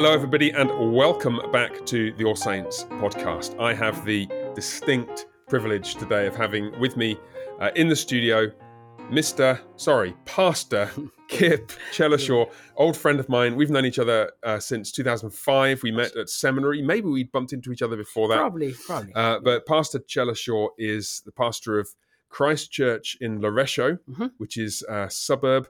hello, everybody, and welcome back to the All Saints podcast. I have the distinct privilege today of having with me uh, in the studio Mr. Sorry, Pastor Kip Chelashaw, old friend of mine. We've known each other uh, since 2005. We met at seminary. Maybe we bumped into each other before that. Probably, probably. Uh, but Pastor Chelashaw is the pastor of Christ Church in Loresho, Mhm. which is a suburb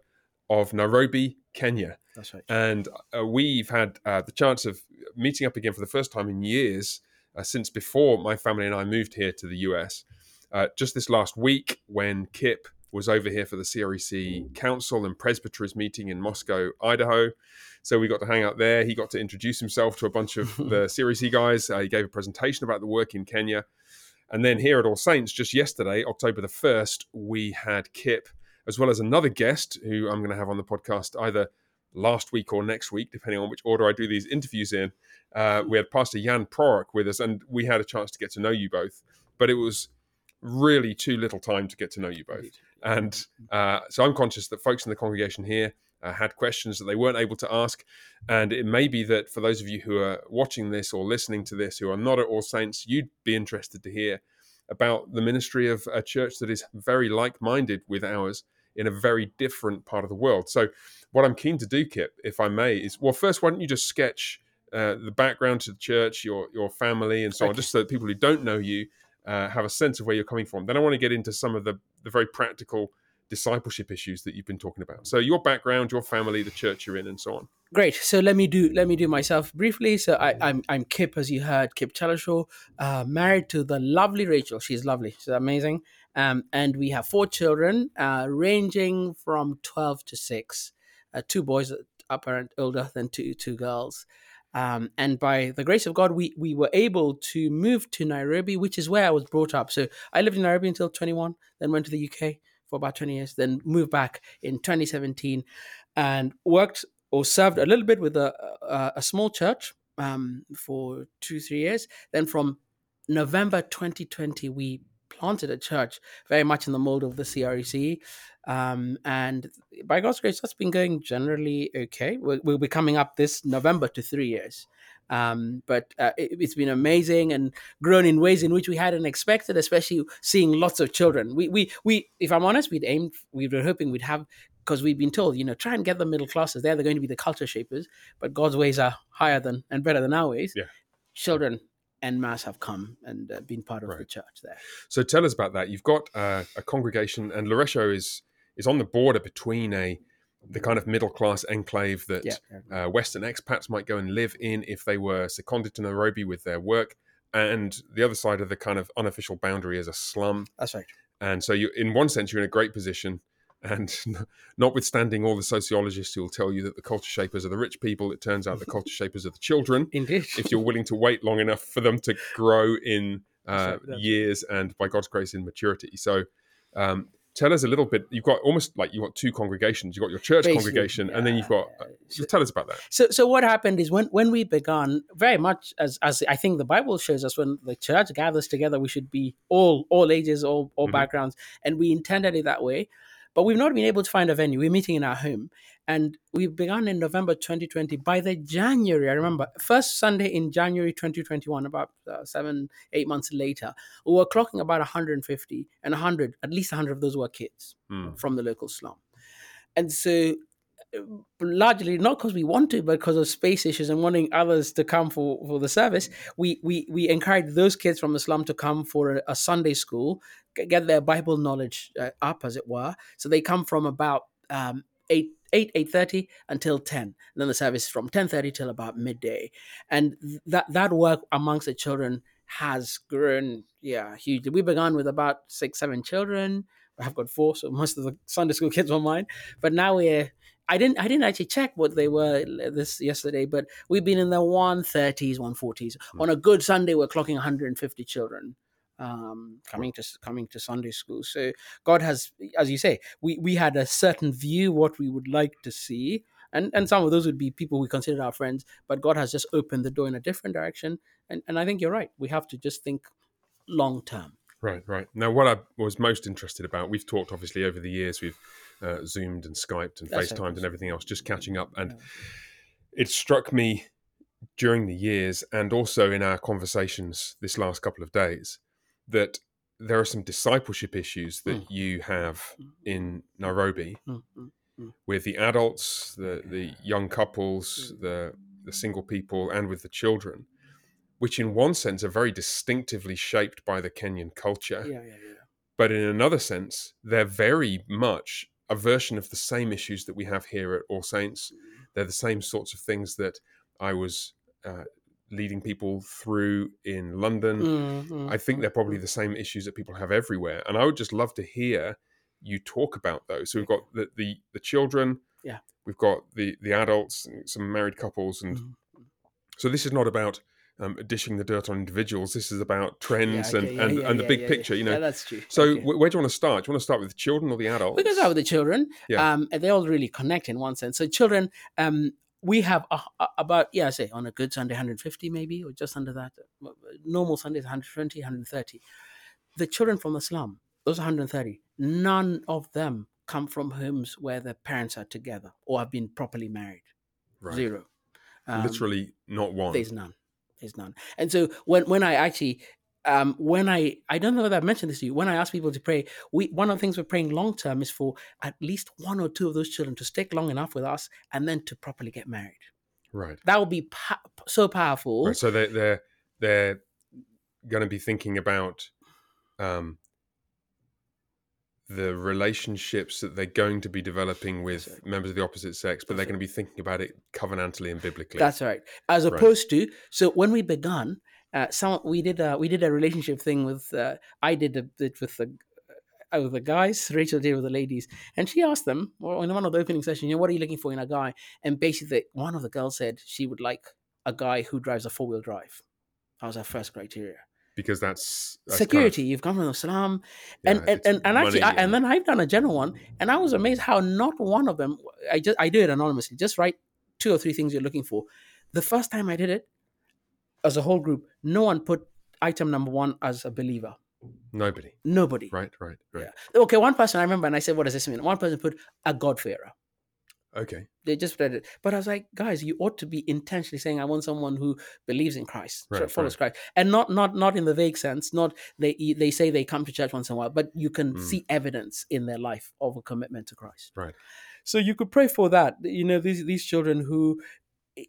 of Nairobi, Kenya. That's right. And uh, we've had uh, the chance of meeting up again for the first time in years uh, since before my family and I moved here to the US. Uh, just this last week, when Kip was over here for the CREC Council and Presbyteries meeting in Moscow, Idaho. So we got to hang out there. He got to introduce himself to a bunch of the CREC guys. Uh, he gave a presentation about the work in Kenya. And then here at All Saints, just yesterday, October the 1st, we had Kip, as well as another guest who I'm going to have on the podcast either last week or next week, depending on which order I do these interviews in. Uh, we had Pastor Jan Prorok with us, and we had a chance to get to know you both. But it was really too little time to get to know you both. And uh, so I'm conscious that folks in the congregation here uh, had questions that they weren't able to ask. And it may be that for those of you who are watching this or listening to this who are not at All Saints, you'd be interested to hear about the ministry of a church that is very like minded with ours in a very different part of the world. So, what I'm keen to do, Kip, if I may, is well, first, why don't you just sketch uh, the background to the church, your your family, and so on, just so that people who don't know you uh, have a sense of where you're coming from. Then I want to get into some of the the very practical discipleship issues that you've been talking about. So, your background, your family, the church you're in, and so on. Great. So let me do let me do myself briefly. So I, I'm I'm Kip, as you heard, Kip Chelashaw, uh, married to the lovely Rachel. She's lovely. She's amazing. Um, and we have four children, uh, ranging from twelve to six. Uh, two boys, upper and older than two two girls. Um, and by the grace of God, we we were able to move to Nairobi, which is where I was brought up. So I lived in Nairobi until 21, then went to the UK for about 20 years, then moved back in 2017, and worked or served a little bit with a a, a small church um, for two three years. Then from November 2020, we planted a church very much in the mold of the CREC. Um, and by God's grace, that's been going generally okay. We'll, we'll be coming up this November to three years. Um, but uh, it, it's been amazing and grown in ways in which we hadn't expected, especially seeing lots of children. We, we, we, if I'm honest, we'd aimed, we were hoping we'd have, because we've been told, you know, try and get the middle classes. They're, they're going to be the culture shapers, but God's ways are higher than and better than our ways. Yeah. Children en masse have come and uh, been part of the church there. So tell us about that. You've got uh, a congregation, and Loresho is is on the border between a the kind of middle class enclave that Yeah. uh, Western expats might go and live in if they were seconded to Nairobi with their work, and the other side of the kind of unofficial boundary is a slum. That's right. And so, you, in one sense, you're in a great position. And notwithstanding all the sociologists who will tell you that the culture shapers are the rich people, it turns out the culture shapers are the children Indeed. if you're willing to wait long enough for them to grow in uh, That's right, that's years and by God's grace in maturity. So, um, tell us a little bit. You've got almost like you've got two congregations. You've got your church Basically, congregation, and then you've got. Uh, so tell us about that. So, so what happened is when when we began, very much as as I think the Bible shows us, when the church gathers together, we should be all all ages, all all Mhm. backgrounds, and we intended it that way. But we've not been able to find a venue. We're meeting in our home, and we began in November 2020. By the January, I remember first Sunday in January 2021, about uh, seven eight months later, we were clocking about 150 and 100. At least 100 of those were kids Hmm. from the local slum. And so, largely not because we want to, but because of space issues and wanting others to come for, for the service, we, we, we encouraged those kids from the slum to come for a, a Sunday school, get their Bible knowledge uh, up, as it were. So they come from about um, 8 8 8.30 until 10 and then the service is from 10.30 till about midday and that that work amongst the children has grown yeah hugely we began with about six seven children I've got four, so most of the Sunday school kids were mine. But now we're I didn't I didn't actually check what they were this yesterday, but we've been in the one thirties, one forties. On a good Sunday, we're clocking 150 children um, coming to coming to Sunday school. So God has, as you say, we we had a certain view what we would like to see. And, and some of those would be people we consider our friends, but God has just opened the door in a different direction. And, and I think you're right. We have to just think long term. Right, right. Now, what I was most interested about, we've talked obviously over the years, we've uh, Zoomed and Skyped and That's FaceTimed and everything else, just catching up. And it struck me during the years and also in our conversations this last couple of days that there are some discipleship issues that Mm. you have in Nairobi Mm, mm, mm. with the adults, the the young couples, the the single people, and with the children, which in one sense are very distinctively shaped by the Kenyan culture, Yeah, yeah, yeah. but in another sense, they're very much a version of the same issues that we have here at All Saints. They're the same sorts of things that I was uh, leading people through in London. Mm, mm, I think they're probably mm. the same issues that people have everywhere, and I would just love to hear you talk about those. So we've got the the, the children, Yeah. we've got the the adults, some married couples, and Mhm. so this is not about um, dishing the dirt on individuals. This is about trends Yeah, and yeah, and, yeah, and the big picture. yeah. You know. Yeah, that's true. so Okay. wh- where do you want to start? Do you want to start with the children or the adults? we can start with the children. Yeah. Um, they all really connect in one sense. So children, um, we have a, a- about yeah, I say on a good Sunday, 150 maybe, or just under that. Normal Sundays, 120, 130. The children from the slum, those 130, none of them come from homes where the parents are together or have been properly married. Right. Zero. Um, Literally not one. there's none. There's none. And so when when I actually um when I I don't know whether I've mentioned this to you, when I ask people to pray, we one of the things we're praying long term is for at least one or two of those children to stick long enough with us and then to properly get married. Right. That would be pa- so powerful. Right. So they're they're they're going to be thinking about um, the relationships that they're going to be developing with right. members of the opposite sex, but That's they're going to be thinking about it covenantally and biblically. That's right. As Right. opposed to so when we began, uh, some we did a we did a relationship thing with uh, I did a, it with the uh, with the guys. Rachel did with the ladies, and she asked them well, in one of the opening sessions, you know, what are you looking for in a guy? And basically, one of the girls said she would like a guy who drives a four wheel drive. That was her first criteria. Because that's, that's kind of- Security. You've come from the slum, yeah, and and, and, and actually, I, and then I've done a general one, and I was amazed how not one of them. I just I do it anonymously. Just write two or three things you're looking for. The first time I did it, as a whole group, no one put item number one as a believer. nobody. Nobody. Right. Right. Right. Yeah. Okay, one person I remember, and I said, "What does this mean?" One person put a God-fearer. Okay. They just read it, but I was like, guys, you ought to be intentionally saying, "I want someone who believes in Christ, Right, follows Christ," and not not not in the vague sense. Not they they say they come to church once in a while, but you can Mm. see evidence in their life of a commitment to Christ. Right. So you could pray for that. You know, these these children who,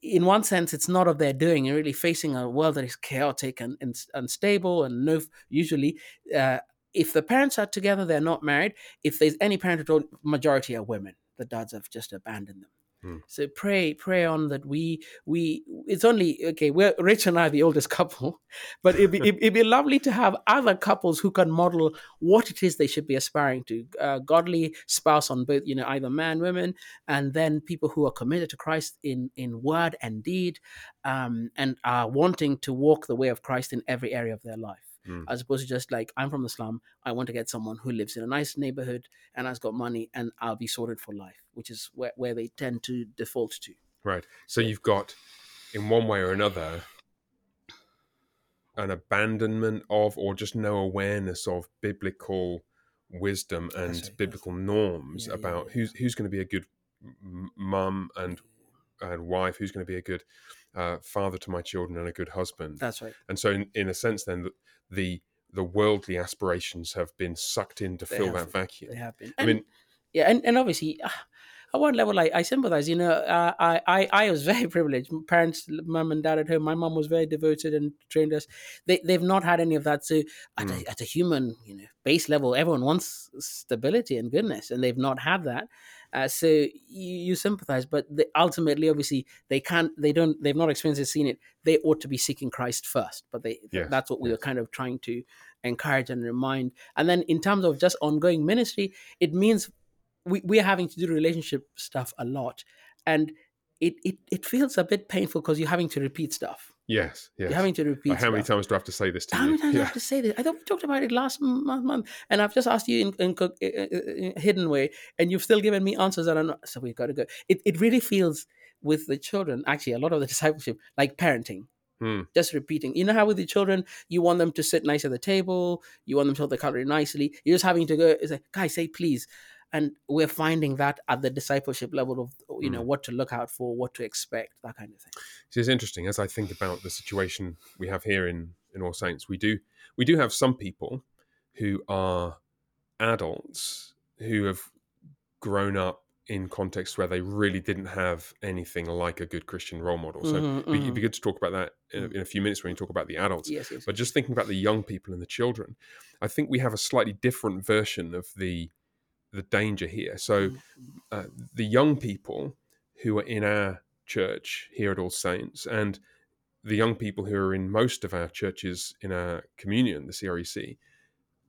in one sense, it's not of their doing. You're really facing a world that is chaotic and, and unstable, and no. Usually, uh, if the parents are together, they're not married. If there's any parent at all, majority are women. The dads have just abandoned them. Hmm. So pray, pray on that we we. It's only okay. We're Rich and I are the oldest couple, but it'd be it'd be lovely to have other couples who can model what it is they should be aspiring to. Uh, godly spouse on both, you know, either man, women, and then people who are committed to Christ in in word and deed, um, and are wanting to walk the way of Christ in every area of their life Mm. as opposed to just like I'm from the slum. I want to get someone who lives in a nice neighborhood and has got money, and I'll be sorted for life, which is where, where they tend to default to. Right. So you've got, in one way or another, an abandonment of, or just no awareness of biblical wisdom and right, biblical norms Yeah, yeah, about yeah. who's who's going to be a good mum and and wife, who's going to be a good uh, father to my children and a good husband. That's right. And so, in, in a sense, then the, the worldly aspirations have been sucked in to They fill that vacuum. They have been. I And- mean, yeah, and, and obviously, uh, at one level, I, I sympathize. You know, uh, I, I I was very privileged. Parents, mum and dad at home. My mum was very devoted and trained us. They they've not had any of that. So at, Mm. a, at a human, you know, base level, everyone wants stability and goodness, and they've not had that. Uh, so you, you sympathize, but the, ultimately, obviously, they can't. They don't. They've not experienced it, seen it. They ought to be seeking Christ first. But they. Yes, That's what we yes. were kind of trying to encourage and remind. And then in terms of just ongoing ministry, it means we, we're having to do relationship stuff a lot and it, it, it feels a bit painful because you're having to repeat stuff yes, yes. you're having to repeat Like, how many times do I have to say this to How you? many times do I have to say this? I thought we talked about it last month, month, and I've just asked you in, in, in, in hidden way, and you've still given me answers that are not. So we've got to go. It it really feels with the children, actually, a lot of the discipleship, like parenting, Hmm. just repeating. You know how with the children, you want them to sit nice at the table, you want them to hold the cutlery nicely. You're just having to go. It's like, guys, say please. And we're finding that at the discipleship level of you know what to look out for what to expect that kind of thing So it's interesting as I think about the situation we have here in in All Saints. We do we do have some people who are adults who have grown up in contexts where they really didn't have anything like a good Christian role model. So Mhm, it'd be- mhm. be good to talk about that in, a- in a few minutes when you talk about the adults. yes yes But just thinking about the young people and the children, I think we have a slightly different version of the the danger here. So Mhm, uh, the young people who are in our church here at All Saints and the young people who are in most of our churches in our communion, the CREC,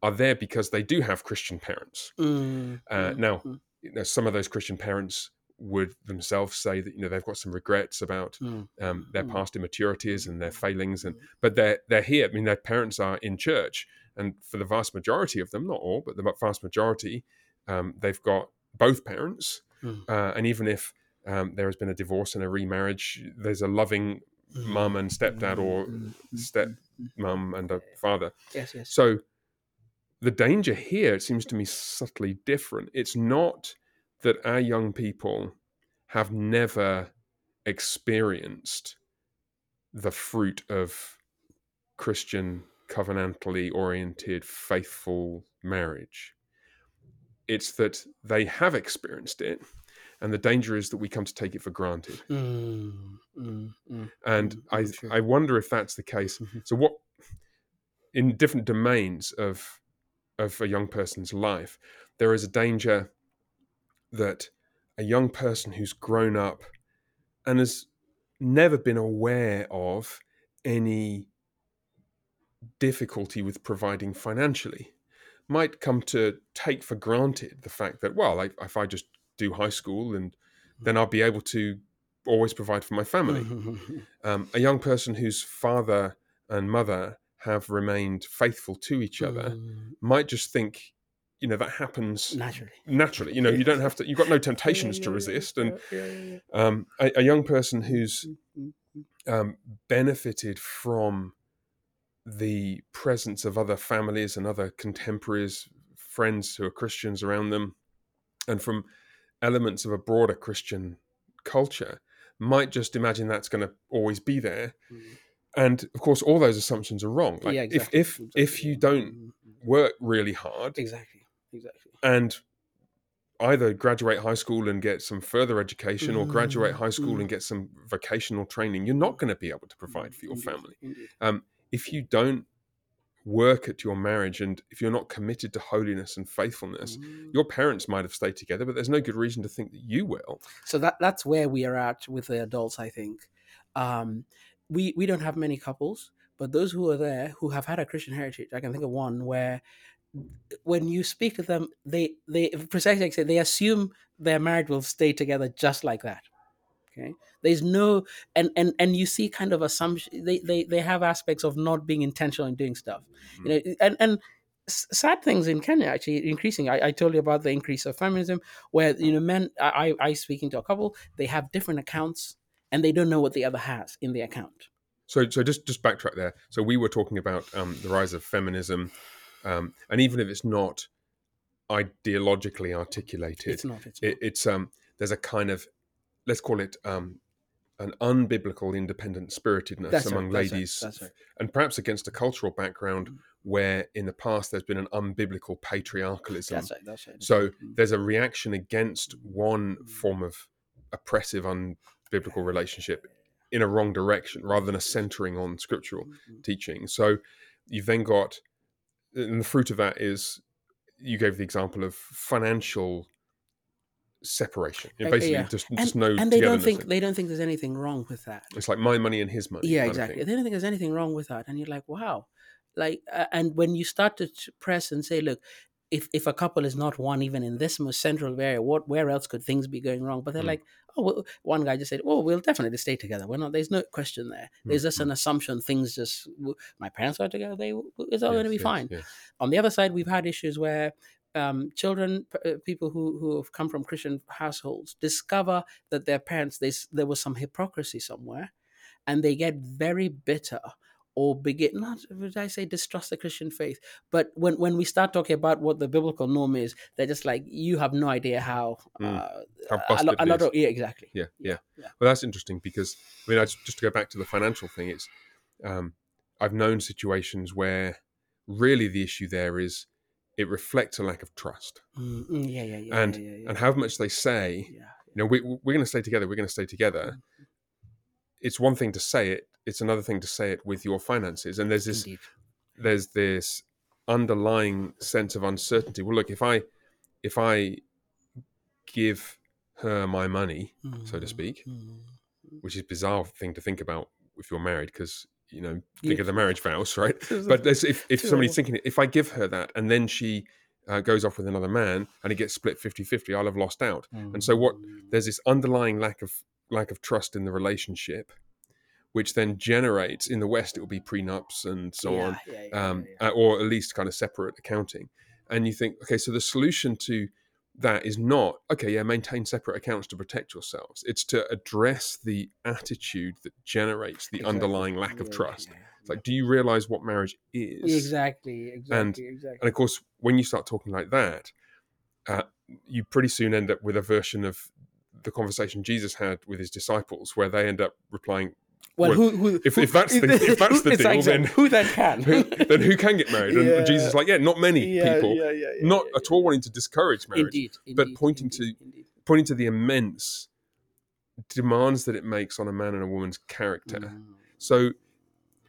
are there because they do have Christian parents. mm, Uh, mm, now, mm, you know, some of those Christian parents would themselves say that you know they've got some regrets about mm, um, their mm. past immaturities and their failings, and but they're they're here. I mean, their parents are in church, and for the vast majority of them, not all, but the vast majority, um, they've got both parents, Mm. uh, and even if um, there has been a divorce and a remarriage, there's a loving mum and stepdad or Mm, mm, step mum and a father. yes yes So the danger here, it seems to me, subtly different. It's not that our young people have never experienced the fruit of Christian, covenantally oriented, faithful marriage. It's that they have experienced it, and the danger is that we come to take it for granted. Mm, mm, mm. And Mm, I, true. I wonder if that's the case. Mhm. So, what in different domains of of a young person's life, there is a danger that a young person who's grown up and has never been aware of any difficulty with providing financially might come to take for granted the fact that well like if i just do high school and then i'll be able to always provide for my family. Um, a young person whose father and mother have remained faithful to each other Mm, might just think you know that happens naturally. naturally. You know you don't have to you've got no temptations Yeah, to resist. And yeah, yeah, yeah. um, a, a young person who's Mm, mm, um, benefited from the presence of other families and other contemporaries, friends who are Christians around them, and from elements of a broader Christian culture, might just imagine that's going to always be there. mm. And of course, all those assumptions are wrong. Like yeah, if exactly. if if exactly. you don't Mm, mm. work really hard exactly, exactly. and either graduate high school and get some further education or graduate Mm, high school mm. and get some vocational training, you're not going to be able to provide for your family. Um, if you don't work at your marriage and if you're not committed to holiness and faithfulness, Mm. your parents might have stayed together, but there's no good reason to think that you will. so that that's where we are at with the adults i think um we we don't have many couples but those who are there who have had a christian heritage i can think of one where when you speak to them they they precisely like I said they assume their marriage will stay together just like that okay? There's no and and and you see kind of assumption they they, they have aspects of not being intentional in doing stuff you know and and sad things in kenya actually increasing. I, I told you about the increase of feminism where you know men i i speaking to a couple they have different accounts and they don't know what the other has in the account. So, so just just backtrack there. So we were talking about um, the rise of feminism, um, and even if it's not ideologically articulated, it's not it's it, it's um, there's a kind of let's call it um, an unbiblical independent spiritedness That's right, among that's right, ladies, that's right. and perhaps against a cultural background Mm. where in the past there's been an unbiblical patriarchalism. that's right that's right So Mm. there's a reaction against one form of oppressive, unbiblical relationship in a wrong direction rather than a centering on scriptural Mm, teaching. So you've then got, and the fruit of that is you gave the example of financial separation. You know, Uh, basically, yeah. just, and, no and they don't think they don't think there's anything wrong with that it's like my money and his money. yeah exactly they don't think there's anything wrong with that and you're like wow like uh, and when you start to press and say look if if a couple is not one even in this most central area what where else could things be going wrong but they're Mm. like oh well, one guy just said oh we'll definitely stay together we're not there's no question there there's just Mm, an assumption things just my parents are together they it's all going to be yes, fine yes. on the other side, we've had issues where um, children, p- uh, people who, who have come from Christian households, discover that their parents, they, there was some hypocrisy somewhere, and they get very bitter or begin not would I say distrust the Christian faith, but when when we start talking about what the biblical norm is, they're just like you have no idea how. Mm. Uh, How busted lot, a lot of yeah, exactly. yeah, yeah. yeah. Well, that's interesting because I mean, I, just to go back to the financial thing, it's um, I've known situations where really the issue there is it reflects a lack of trust, Mm, mm, yeah, yeah, yeah, And- yeah, yeah, yeah. and how much they say, you know, we, we're going to stay together, we're going to stay together. It's one thing to say it; it's another thing to say it with your finances. And there's this Indeed. there's this underlying sense of uncertainty. Well, look, if I if I give her my money, so to Mm, speak, mm. which is a bizarre thing to think about if you're married, because you know think Yeah. of the marriage vows, right? But there's, if if somebody's thinking, if I give her that and then she uh, goes off with another man and it gets split 50-50, I'll have lost out. And so what Mm. there's this underlying lack of lack of trust in the relationship, which then generates in the West it will be prenups and so on, Yeah, yeah, yeah, um, uh, or at least kind of separate accounting. And you think, okay, so the solution to that is not okay. Yeah, maintain separate accounts to protect yourselves. It's to address the attitude that generates the Exactly. underlying lack Yeah, of trust. yeah, It's like, do you realize what marriage is? yeah. Exactly, exactly, exactly. And of course, when you start talking like that, uh, you pretty soon end up with a version of the conversation Jesus had with his disciples, where they end up replying, Well, well, who, who, if- who- if that's the- if that's the deal, then- who then can? who, "Then who can get married?" And Yeah. Jesus is like, "Yeah, not many Yeah, people." yeah, yeah, yeah, not yeah, at all wanting to discourage marriage, Indeed, but pointing indeed, to- indeed. pointing to the immense demands that it makes on a man and a woman's character. Mm. So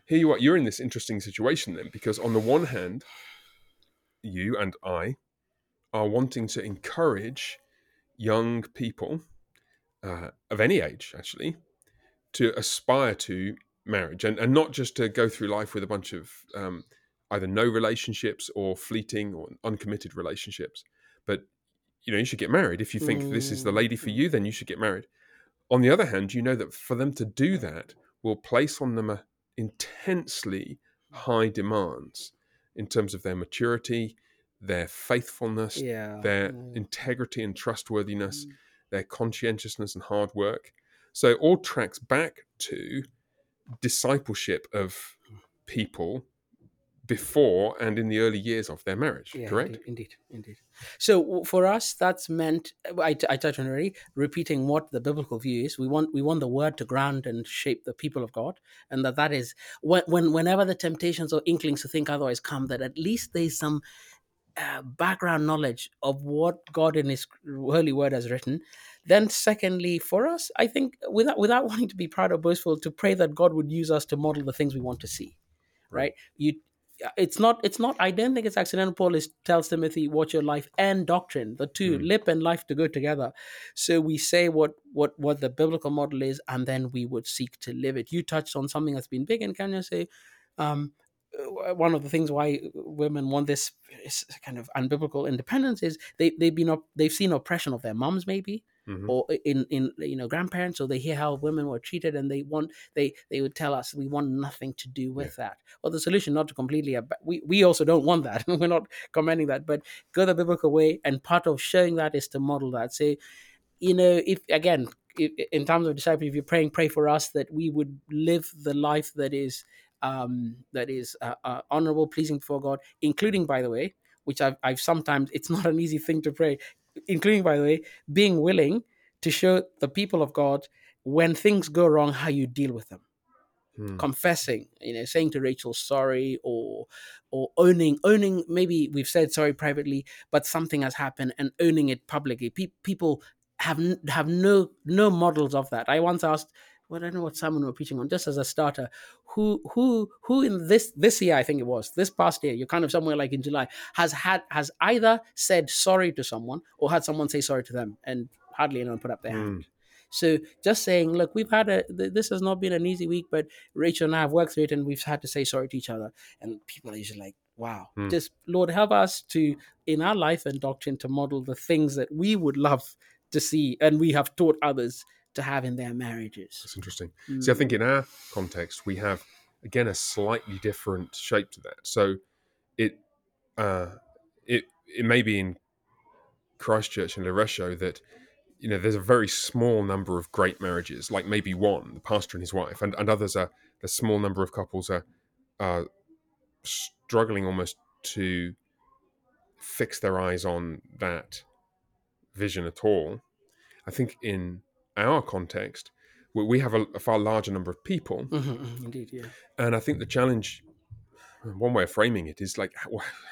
here you are. You're in this interesting situation then, because on the one hand, you and I are wanting to encourage young people uh, of any age, actually, to aspire to marriage and, and not just to go through life with a bunch of um, either no relationships or fleeting or uncommitted relationships. But you know, you should get married. If you think this is the lady for you, then you should get married. On the other hand, you know that for them to do that will place on them a intensely high demands in terms of their maturity, their faithfulness, Yeah. their yeah. integrity and trustworthiness, Mm. their conscientiousness and hard work. So it all tracks back to discipleship of people before and in the early years of their marriage, Yeah, correct? Indeed, indeed, indeed. So for us, that's meant. I, I touched on already. Repeating what the biblical view is, we want we want the word to ground and shape the people of God, and that that is when, when whenever the temptations or inklings to think otherwise come, that at least there's some uh, background knowledge of what God in His holy word has written. Then, secondly, for us, I think without without wanting to be proud or boastful, to pray that God would use us to model the things we want to see. Right? You it's not it's not i don't think it's accidental paul is tells timothy watch your life and doctrine the two Mm. lip and life to go together so we say what what what the biblical model is and then we would seek to live it you touched on something that's been big in kenya say um uh, one of the things why women want this kind of unbiblical independence is they they've been they've seen oppression of their moms maybe Mhm. or in in you know grandparents or they hear how women were treated and they want they they would tell us we want nothing to do with that. Well the solution not to completely ab- we we also don't want that. We're not commending that but go the biblical way and part of showing that is to model that. Say you know if again if, in terms of disciple if you're praying pray for us that we would live the life that is um that is uh, uh, honorable pleasing before god including by the way which I've, I've sometimes it's not an easy thing to pray including by the way being willing to show the people of god when things go wrong how you deal with them. Hmm. confessing you know saying to rachel sorry or or owning owning maybe we've said sorry privately but something has happened and owning it publicly. Pe- people have n- have no no models of that. I once asked well, I don't know what someone were preaching on. Just as a starter, who who who in this this year I think it was this past year, you're kind of somewhere like in July, has had has either said sorry to someone or had someone say sorry to them, and hardly anyone put up their hand. So just saying, look, we've had a th- this has not been an easy week, but Rachel and I have worked through it, and we've had to say sorry to each other. And people are usually like, "Wow, Hmm. just Lord, help us to in our life and doctrine to model the things that we would love to see, and we have taught others to have in their marriages." That's interesting. See, I think in our context, we have again a slightly different shape to that. So it uh, it it may be in Christ Church and Loresho that you know there's a very small number of great marriages, like maybe one, the pastor and his wife, and, and others are the small number of couples are are struggling almost to fix their eyes on that vision at all. I think in our context, we we have a, a far larger number of people, Mhm, mhm, Indeed, yeah. and I think the challenge, one way of framing it, is like, how,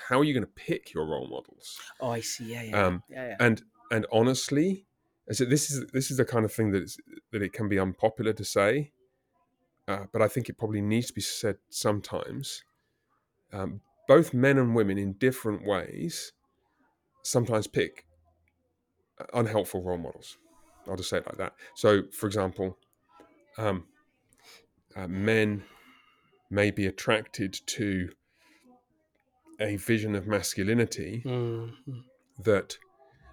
how are you going to pick your role models? Oh, I see. Yeah, yeah, Um, yeah, yeah. and and honestly, said this is this is the kind of thing that that it can be unpopular to say, uh, but I think it probably needs to be said sometimes. Um, both men and women, in different ways, sometimes pick uh, unhelpful role models. I'll just say it like that. So, for example, um, uh, men may be attracted to a vision of masculinity Mm, mm. that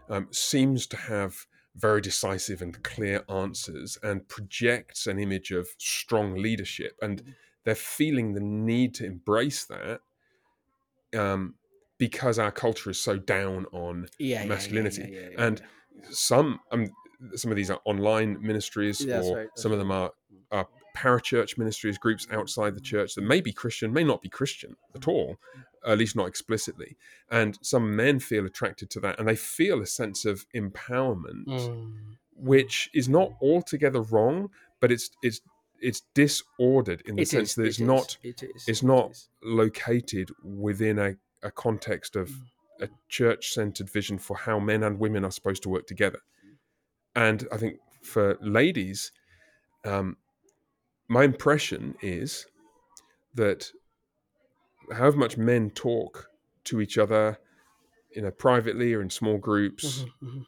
um, seems to have very decisive and clear answers and projects an image of strong leadership. And they're feeling the need to embrace that um, because our culture is so down on Yeah, masculinity. yeah, yeah, and some um, some of these are online ministries, That's or right, some of them are, are parachurch ministries, groups outside the church that may be Christian, may not be Christian at all, at least not explicitly. And some men feel attracted to that, and they feel a sense of empowerment, Mm. which is not altogether wrong, but it's it's it's disordered in the It sense is, that it it's is, not It is. it's not is. located within a, a context of Mm. a church centered vision for how men and women are supposed to work together. And I think for ladies, um, my impression is that however much men talk to each other, you know, privately or in small groups, Mhm,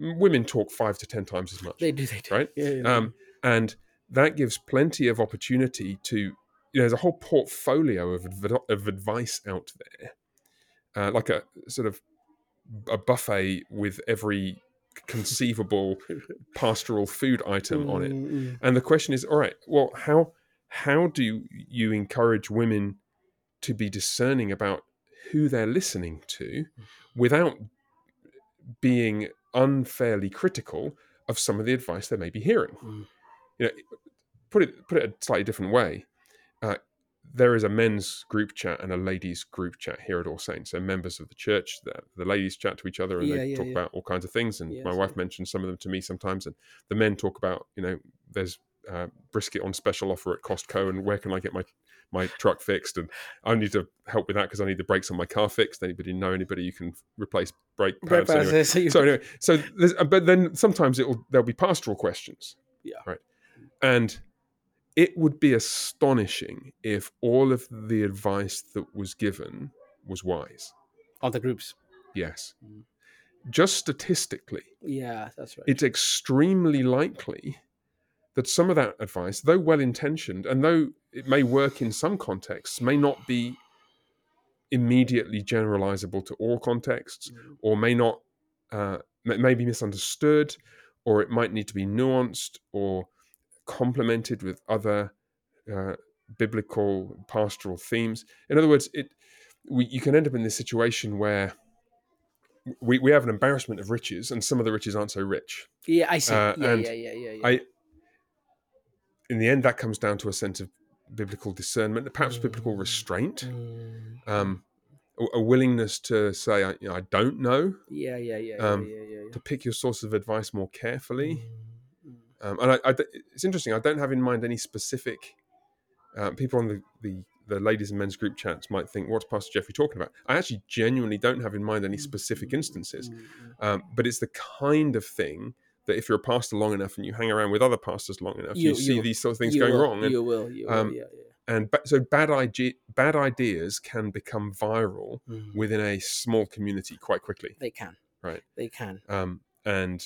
mhm. women talk five to ten times as much. They do. They do. Right? Yeah, yeah, yeah. um, and that gives plenty of opportunity to you know there's a whole portfolio of, of advice out there uh, like a sort of a buffet with every conceivable pastoral food item on it Mm, mm. and the question is all right well how how do you encourage women to be discerning about who they're listening to without being unfairly critical of some of the advice they may be hearing Mm. you know put it put it a slightly different way uh, there is a men's group chat and a ladies group chat here at all saints so members of the church the, the ladies chat to each other and Yeah, they yeah, talk yeah. about all kinds of things and my wife mentions some of them to me sometimes and the men talk about you know there's uh, brisket on special offer at Costco and where can I get my my truck fixed and I need to help with that because I need the brakes on my car fixed anybody know anybody you can replace brake pads anyway, so you- so anyway, so there's, uh, but then sometimes it'll there'll be pastoral questions. Yeah. Right. And it would be astonishing if all of the advice that was given was wise. on the groups. Yes. Mm. Just statistically, Yeah, that's right. it's extremely likely that some of that advice, though well intentioned, and though it may work in some contexts, may not be immediately generalizable to all contexts Mm. or may not uh, may be misunderstood or it might need to be nuanced or complemented with other uh, biblical pastoral themes in other words it we, you can end up in this situation where we, we have an embarrassment of riches and some of the riches aren't so rich yeah, I see. uh, yeah, yeah, yeah, yeah, yeah. I, in the end, that comes down to a sense of biblical discernment, perhaps biblical Mm. restraint, Mm. um, a, a willingness to say, I, you know, I don't know, yeah, yeah, yeah, um, yeah, yeah, yeah. to pick your source of advice more carefully. Mm. Um, and I, I it's interesting. I don't have in mind any specific. Uh, people on the, the the ladies and men's group chats might think, "What's Pastor Jeffery talking about?" I actually genuinely don't have in mind any specific instances, Mm, mm. um, but it's the kind of thing that if you're a pastor long enough and you hang around with other pastors long enough, you, You- see you- these sort of things going will, wrong. And, You will. You will. um, yeah, yeah. and ba- so bad idea, bad ideas can become viral Mm. within a small community quite quickly. They can. Right. They can. Um, and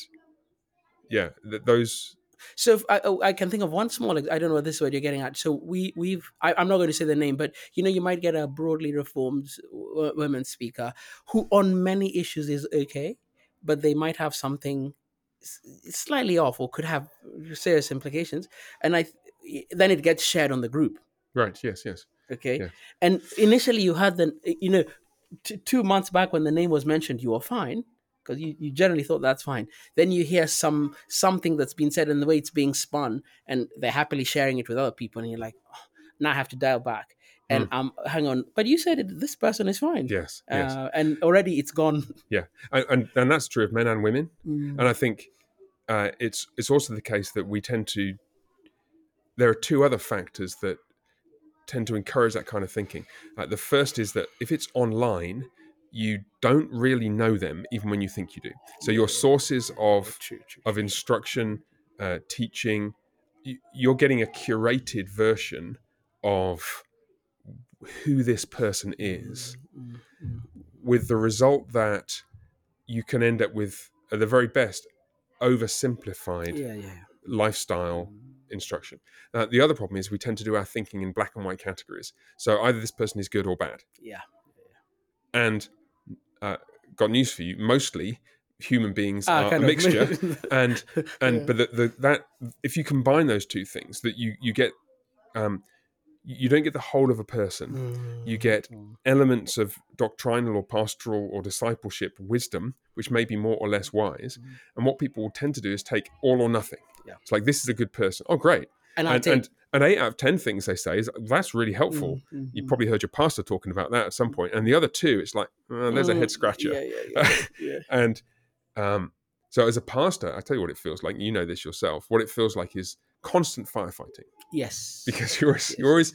yeah, th- those So if I, oh, I can think of one small. I don't know this is what you're getting at. So we we've. I, I'm not going to say the name, but you know, you might get a broadly reformed w- women speaker who, on many issues, is okay, but they might have something slightly off or could have serious implications, and I then it gets shared on the group. right. Yes. Yes. Okay, Yeah. and initially you had the you know t- two months back when the name was mentioned, you were fine because you, you generally thought that's fine. Then you hear some something that's been said and the way it's being spun, and they're happily sharing it with other people, and you're like, oh, now I have to dial back. and I'm hang on, but you said it, this person is fine. Yes, yes, Uh, and already it's gone. and, and and that's true of men and women. Mm. And I think uh, it's it's also the case that we tend to. There are two other factors that tend to encourage that kind of thinking. Uh, the first is that if it's online, you don't really know them, even when you think you do. So your sources of of instruction, uh, teaching, you, you're getting a curated version of who this person is, Mm, mm. with the result that you can end up with, at the very best, oversimplified Yeah, yeah. yeah. lifestyle instruction. Uh, the other problem is we tend to do our thinking in black and white categories. So either this person is good or bad. Yeah. And uh, got news for you: mostly human beings Ah, are a mixture. and and Yeah. but the, the, that if you combine those two things, that you you get um, you don't get the whole of a person. you get Mm. Elements of doctrinal or pastoral or discipleship wisdom, which may be more or less wise. Mm. And what people will tend to do is take all or nothing. Yeah. It's like this is a good person. Oh, great. and I And, take and and eight out of ten things they say is that's really helpful. Mm, mm, You mm. probably heard your pastor talking about that at some point. And the other two, it's like oh, there's a head Mm, scratcher. Yeah, yeah, yeah. And um, so, as a pastor, I tell you what it feels like. You know this yourself. What it feels like is constant firefighting Yes. because you're always, Yes. you're always,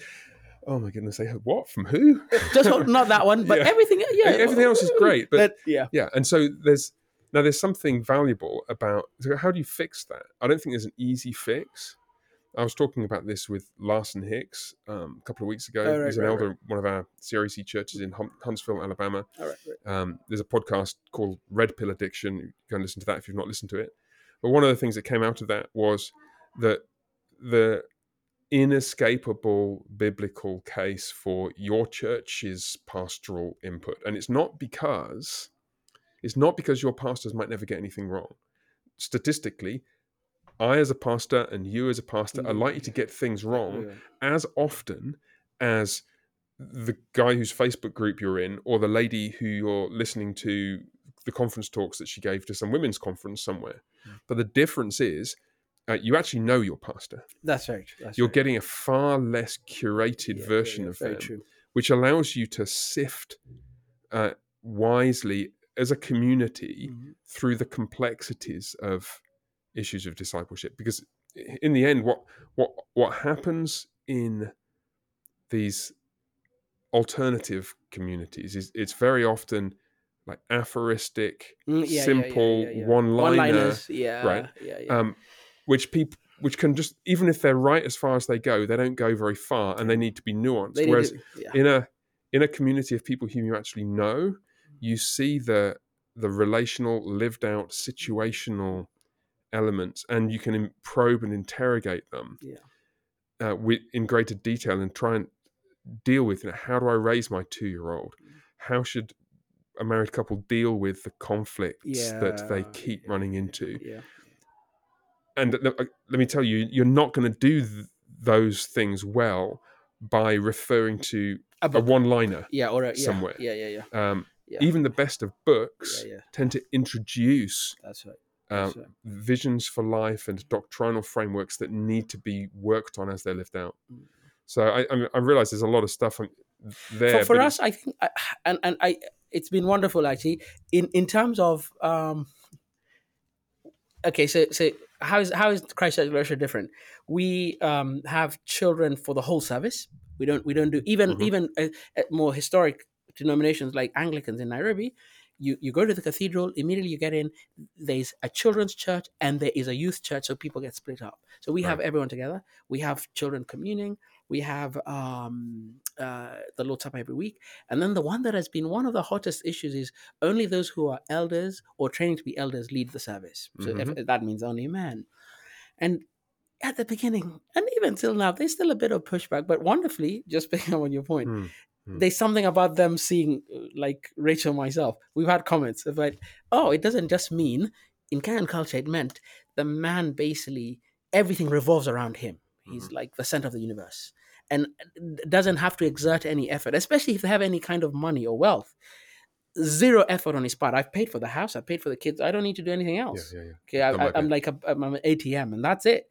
oh my goodness, they what from who? Just not- not that one, but everything. Yeah, Everything else is great, but- yeah, yeah, and so there's now there's something valuable about so how do you fix that? I don't think there's an easy fix. I was talking about this with Larson Hicks um, a couple of weeks ago. Oh, right, He's an right, elder, one of our CREC churches in Huntsville, Alabama. all right, right. Um, there's a podcast called Red Pill Addiction. You can listen to that if you've not listened to it. But one of the things that came out of that was that the inescapable biblical case for your church's pastoral input, and it's not because it's not because your pastors might never get anything wrong. Statistically, I as a pastor and you as a pastor are likely to get things wrong Yeah. as often as the guy whose Facebook group you're in, or the lady who you're listening to the conference talks that she gave to some women's conference somewhere. Mm. But the difference is, uh, you actually know your pastor. That's right. That's You're right. getting a far less curated Yeah, version yeah, of them, true. which allows you to sift uh, wisely as a community Mhm. through the complexities of issues of discipleship because in the end what what what happens in these alternative communities is it's very often like aphoristic Mm, yeah, simple yeah, yeah. one-liner One-liners, yeah, right? Yeah, yeah. um which people which can just even if they're right as far as they go they don't go very far and they need to be nuanced They whereas to- in a in a community of people whom you actually know you see the the relational lived out situational elements and you can probe and interrogate them Yeah. uh, with, in greater detail and try and deal with you know, how do i raise my two year old Mm. how should a married couple deal with the conflicts that they keep yeah, running into Yeah. and let, let me tell you you're not going to do th- those things well by referring to A a one liner yeah, or a, yeah, somewhere. Yeah, yeah, yeah. um, Yeah. even the best of books Yeah, yeah. tend to introduce That's right. Uh, visions for life and doctrinal frameworks that need to be worked on as they're lived out. Mm. So I, I, I realize there's a lot of stuff there. for, for us, I think, I- and and I, it's been wonderful actually. In in terms of, um, okay, so so how is how is Christ Church Loresho different? We um have children for the whole service. We don't we don't do even Mhm. even uh, at more historic denominations like Anglicans in Nairobi. You, you go to the cathedral immediately you get in there's a children's church and there is a youth church so people get split up so we have everyone together we have children communing we have um, uh, the Lord's Supper every week. And then the one that has been one of the hottest issues is only those who are elders or training to be elders lead the service. So if, that means only men. And at the beginning, and even till now, there's still a bit of pushback, but wonderfully, just picking up on your point, hmm. Hmm. there's something about them seeing, uh, like Rachel myself, we've had comments about, oh, it doesn't just mean, in Kenyan culture, it meant the man basically, everything revolves around him. He's mm-hmm. like the center of the universe and uh, doesn't have to exert any effort, especially if they have any kind of money or wealth. Zero effort on his part. I've paid for the house. I've paid for the kids. I don't need to do anything else. yeah, yeah. Okay, I, I, I'm eh? like a, I'm an ATM, and that's it.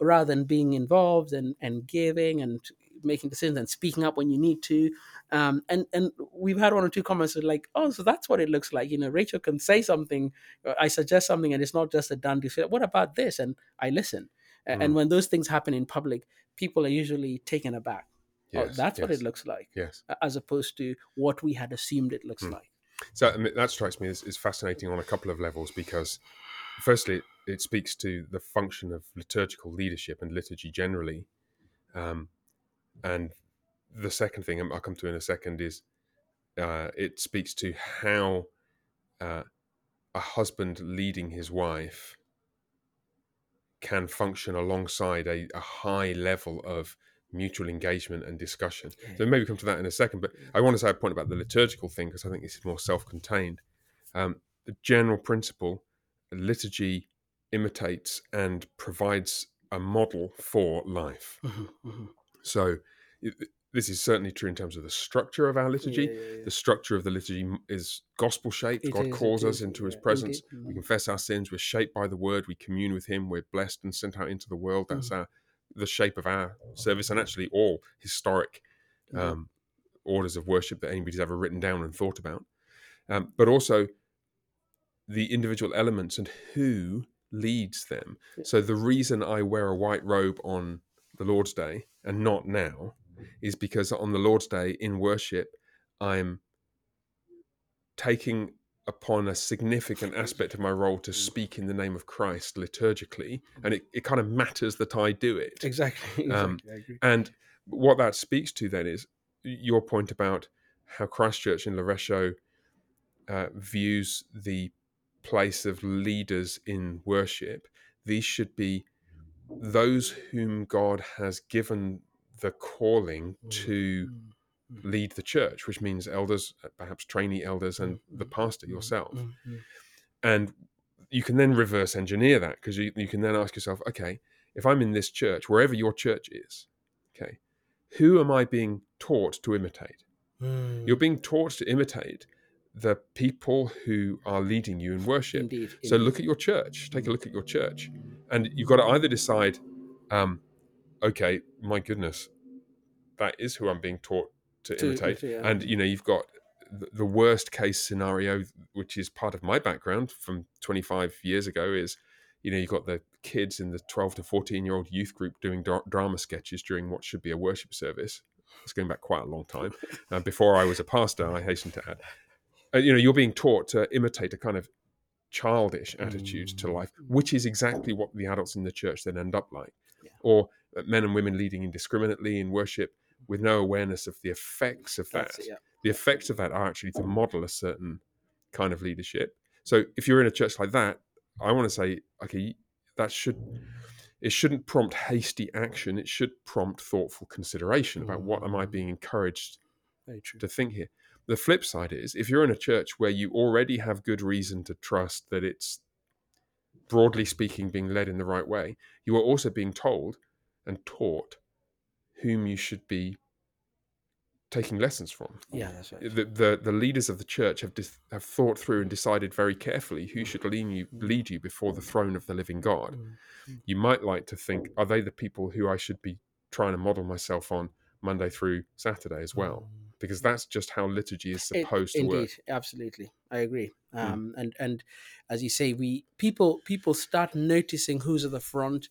Rather than being involved and and giving and making decisions and speaking up when you need to. Um, and and we've had one or two comments like, oh, so that's what it looks like. You know, Rachel can say something, uh, I suggest something, and it's not just a done deal. What about this? And I listen. Mm. And when those things happen in public, people are usually taken aback. oh, Yes, that's what it looks like, Yes. as opposed to what we had assumed it looks Mm. like. So I mean, that strikes me as, as fascinating on a couple of levels because, firstly, it speaks to the function of liturgical leadership and liturgy generally. Um, and the second thing I'll come to in a second is uh, it speaks to how uh, a husband leading his wife can function alongside a, a high level of mutual engagement and discussion. So maybe come to that in a second. But I want to say a point about the liturgical thing because I think this is more self-contained. Um, the general principle, liturgy imitates and provides a model for life. Mhm, mhm. So it, this is certainly true in terms of the structure of our liturgy. Yeah, yeah, yeah. The structure of the liturgy is gospel shaped. It God is, calls us into his presence. indeed. We Mhm. confess our sins. We're shaped by the word. We commune with him. We're blessed and sent out into the world. That's Mm. our the shape of our service and actually all historic um, orders of worship that anybody's ever written down and thought about. Um, but also the individual elements and who leads them. So the reason I wear a white robe on the Lord's Day and not now is because on the Lord's Day in worship, I'm taking upon a significant aspect of my role to speak in the name of Christ liturgically. And it, it kind of matters that I do it. Exactly. Um, exactly. Agree. And what that speaks to then is your point about how Christ Church in Loresho uh, views the place of leaders in worship. These should be those whom God has given the calling to Mm, mm, lead the church, which means elders, uh, perhaps trainee elders, and the pastor mm, yourself. mm, mm. And you can then reverse engineer that because you, you can then ask yourself, okay, if I'm in this church, wherever your church is, okay, who am I being taught to imitate? You're Mm. being taught to imitate the people who are leading you in worship. Indeed. So indeed. look at your church. Take a look at your church, and you've got to either decide, um, okay, my goodness, that is who I'm being taught to, To imitate, yeah. and you know you've got the, the worst case scenario, which is part of my background from 25 years ago, is you know you've got the kids in the 12 to 14 year old youth group doing dra- drama sketches during what should be a worship service. It's going back quite a long time. Uh, before I was a pastor, I hasten to add. Uh, you know, you're being taught to imitate a kind of childish attitude to life, which is exactly what the adults in the church then end up like. Yeah. Or uh, men and women leading indiscriminately in worship with no awareness of the effects of that. It, yeah. The effects of that are actually to model a certain kind of leadership. So if you're in a church like that, I want to say, okay, that should it shouldn't prompt hasty action. It should prompt thoughtful consideration about what am I being encouraged to think here. The flip side is if you're in a church where you already have good reason to trust that it's broadly speaking being led in the right way, you are also being told and taught whom you should be taking lessons from. Yeah, that's right. The, the, the leaders of the church have dis, have thought through and decided very carefully who mm. should lead you lead you before the throne of the living God. Mm. mm. You might like to think, are they the people who I should be trying to model myself on Monday through Saturday as well? Mm. Because that's just how liturgy is It- supposed to indeed, work. absolutely, I agree. Hmm. Um, and and as you say, we people people start noticing who's at the front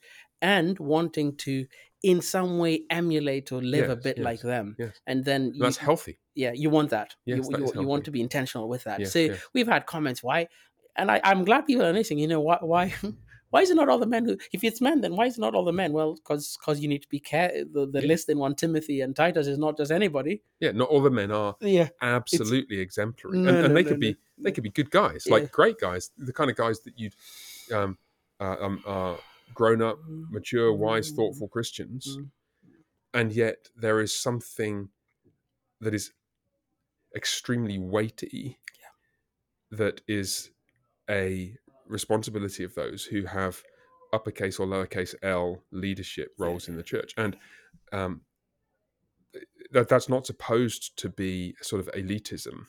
and wanting to in some way emulate or live a bit yes, like them. yes. And then you, That's healthy. yeah, you want that. Yes, you that you, you want to be intentional with that. Yes, so yes. we've had comments why, and I, I'm glad people are listening. You know why why. Why is it not all the men who? If it's men, then why is it not all the men? Well, because because you need to be care. The, the Yeah. list in one Timothy and Titus is not just anybody. Yeah, not all the men are Yeah, absolutely exemplary, No, and, and no, they no, could be they could be good guys, Yeah. like great guys, the kind of guys that you'd um, uh, um, are grown up, mature, wise, thoughtful Christians, Mm. and yet there is something that is extremely weighty yeah. that is a responsibility of those who have uppercase or lowercase l leadership roles in the church. And um, that that's not supposed to be sort of elitism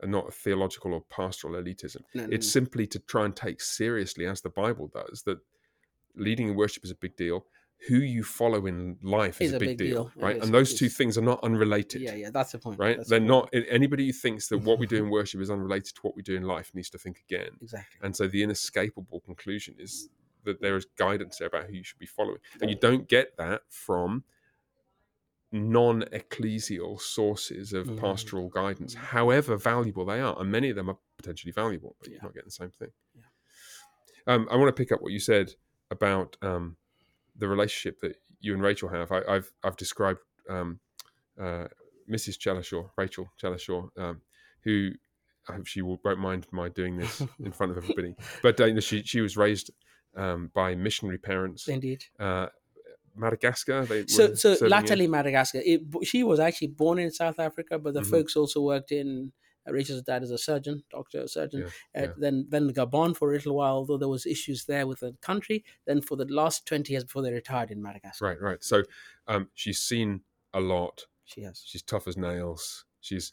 and not a theological or pastoral elitism. No, no, it's no. simply to try and take seriously as the bible does that leading in worship is a big deal who you follow in life is Is a big, deal, Yeah, right? And those two things are not unrelated. Yeah, yeah, that's the point. Right? That's They're the not anybody who thinks that what we do in worship is unrelated to what we do in life needs to think again. Exactly. And so the inescapable conclusion is that there is guidance there about who you should be following. And you don't get that from non ecclesial sources of Mhm. pastoral guidance, Mhm. however valuable they are. And many of them are potentially valuable, but Yeah. you're not getting the same thing. Yeah. Um, I want to pick up what you said about um, the relationship that you and Rachel have. I, I've, I've described um, uh, Mrs. Chelashaw, Rachel Chelashaw, um, who I hope she will, won't mind my doing this in front of everybody. But uh, you know, she she was raised um, by missionary parents. Indeed. Uh, Madagascar. They So, so serving in. latterly Madagascar. It, she was actually born in South Africa, but the Mhm. folks also worked in. Rachel's dad is a surgeon, doctor, surgeon. Yeah, Uh, yeah. Then, then Gabon for a little while, although there was issues there with the country. Then for the last twenty years before they retired in Madagascar, Right, right. So um, she's seen a lot. she has She's tough as nails. She's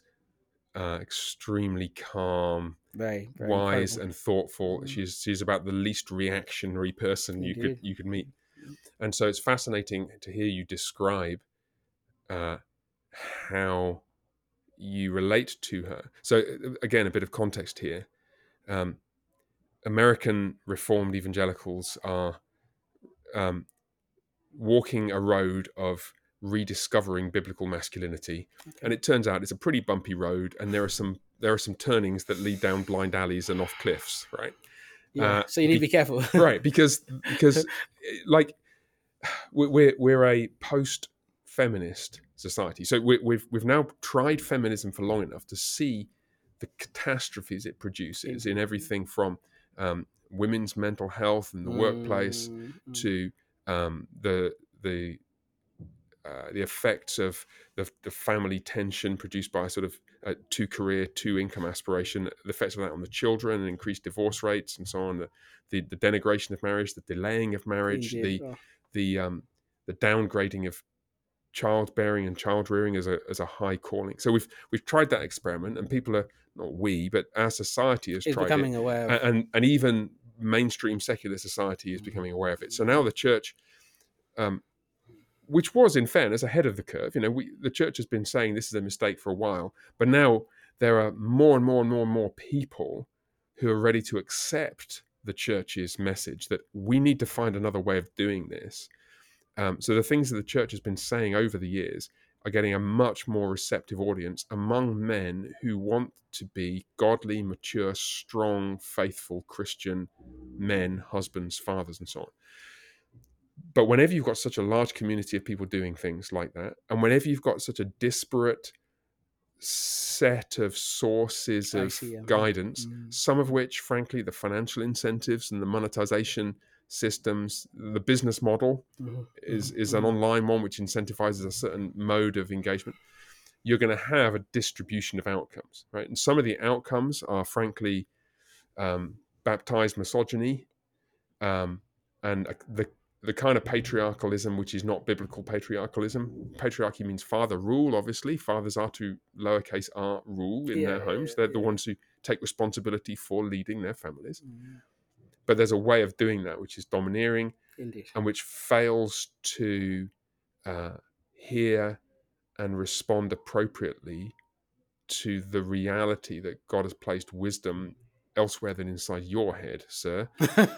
uh, extremely calm, very, very wise, incredible. and thoughtful. Mhm. She's she's about the least reactionary person you could you could meet. And so it's fascinating to hear you describe uh, how you relate to her. So uh, again, a bit of context here. Um, American Reformed evangelicals are um, walking a road of rediscovering biblical masculinity, and it turns out it's a pretty bumpy road, and there are some there are some turnings that lead down blind alleys and off cliffs, right? yeah. uh, so you need to be careful. right because because eh, like we're we're a post feminist society so we, we've we've now tried feminism for long enough to see the catastrophes it produces in everything from um, women's mental health in the workplace Mm, mm. to um, the the uh, the effects of the, the family tension produced by sort of uh, two career, two income aspiration, the effects of that on the children, and increased divorce rates, and so on. The, the, the denigration of marriage, the delaying of marriage, the Oh, the um, the downgrading of childbearing and child rearing as a as a high calling. So we've we've tried that experiment, and people are not we, but our society has is tried it becoming aware of. and, and and even mainstream secular society is becoming aware of it. So now the church, um, which was in fairness ahead of the curve, you know, we, the church has been saying this is a mistake for a while, but now there are more and more and more and more people who are ready to accept the church's message that we need to find another way of doing this. Um, so the things that the church has been saying over the years are getting a much more receptive audience among men who want to be godly, mature, strong, faithful Christian men, husbands, fathers, and so on. But whenever you've got such a large community of people doing things like that, and whenever you've got such a disparate set of sources of see, yeah. guidance, Mm. some of which, frankly, the financial incentives and the monetization systems, the business model Mhm, is mhm, is an mhm. online one which incentivizes a certain mode of engagement. You're going to have a distribution of outcomes right? And some of the outcomes are frankly um, baptized misogyny um, and a- the the kind of patriarchalism which is not biblical patriarchalism. Patriarchy means father rule obviously. Fathers are to lowercase r rule in Yeah, their homes. yeah, they're the ones who take responsibility for leading their families. Mm, but there's a way of doing that which is domineering Indeed. and which fails to uh, hear and respond appropriately to the reality that God has placed wisdom elsewhere than inside your head, sir.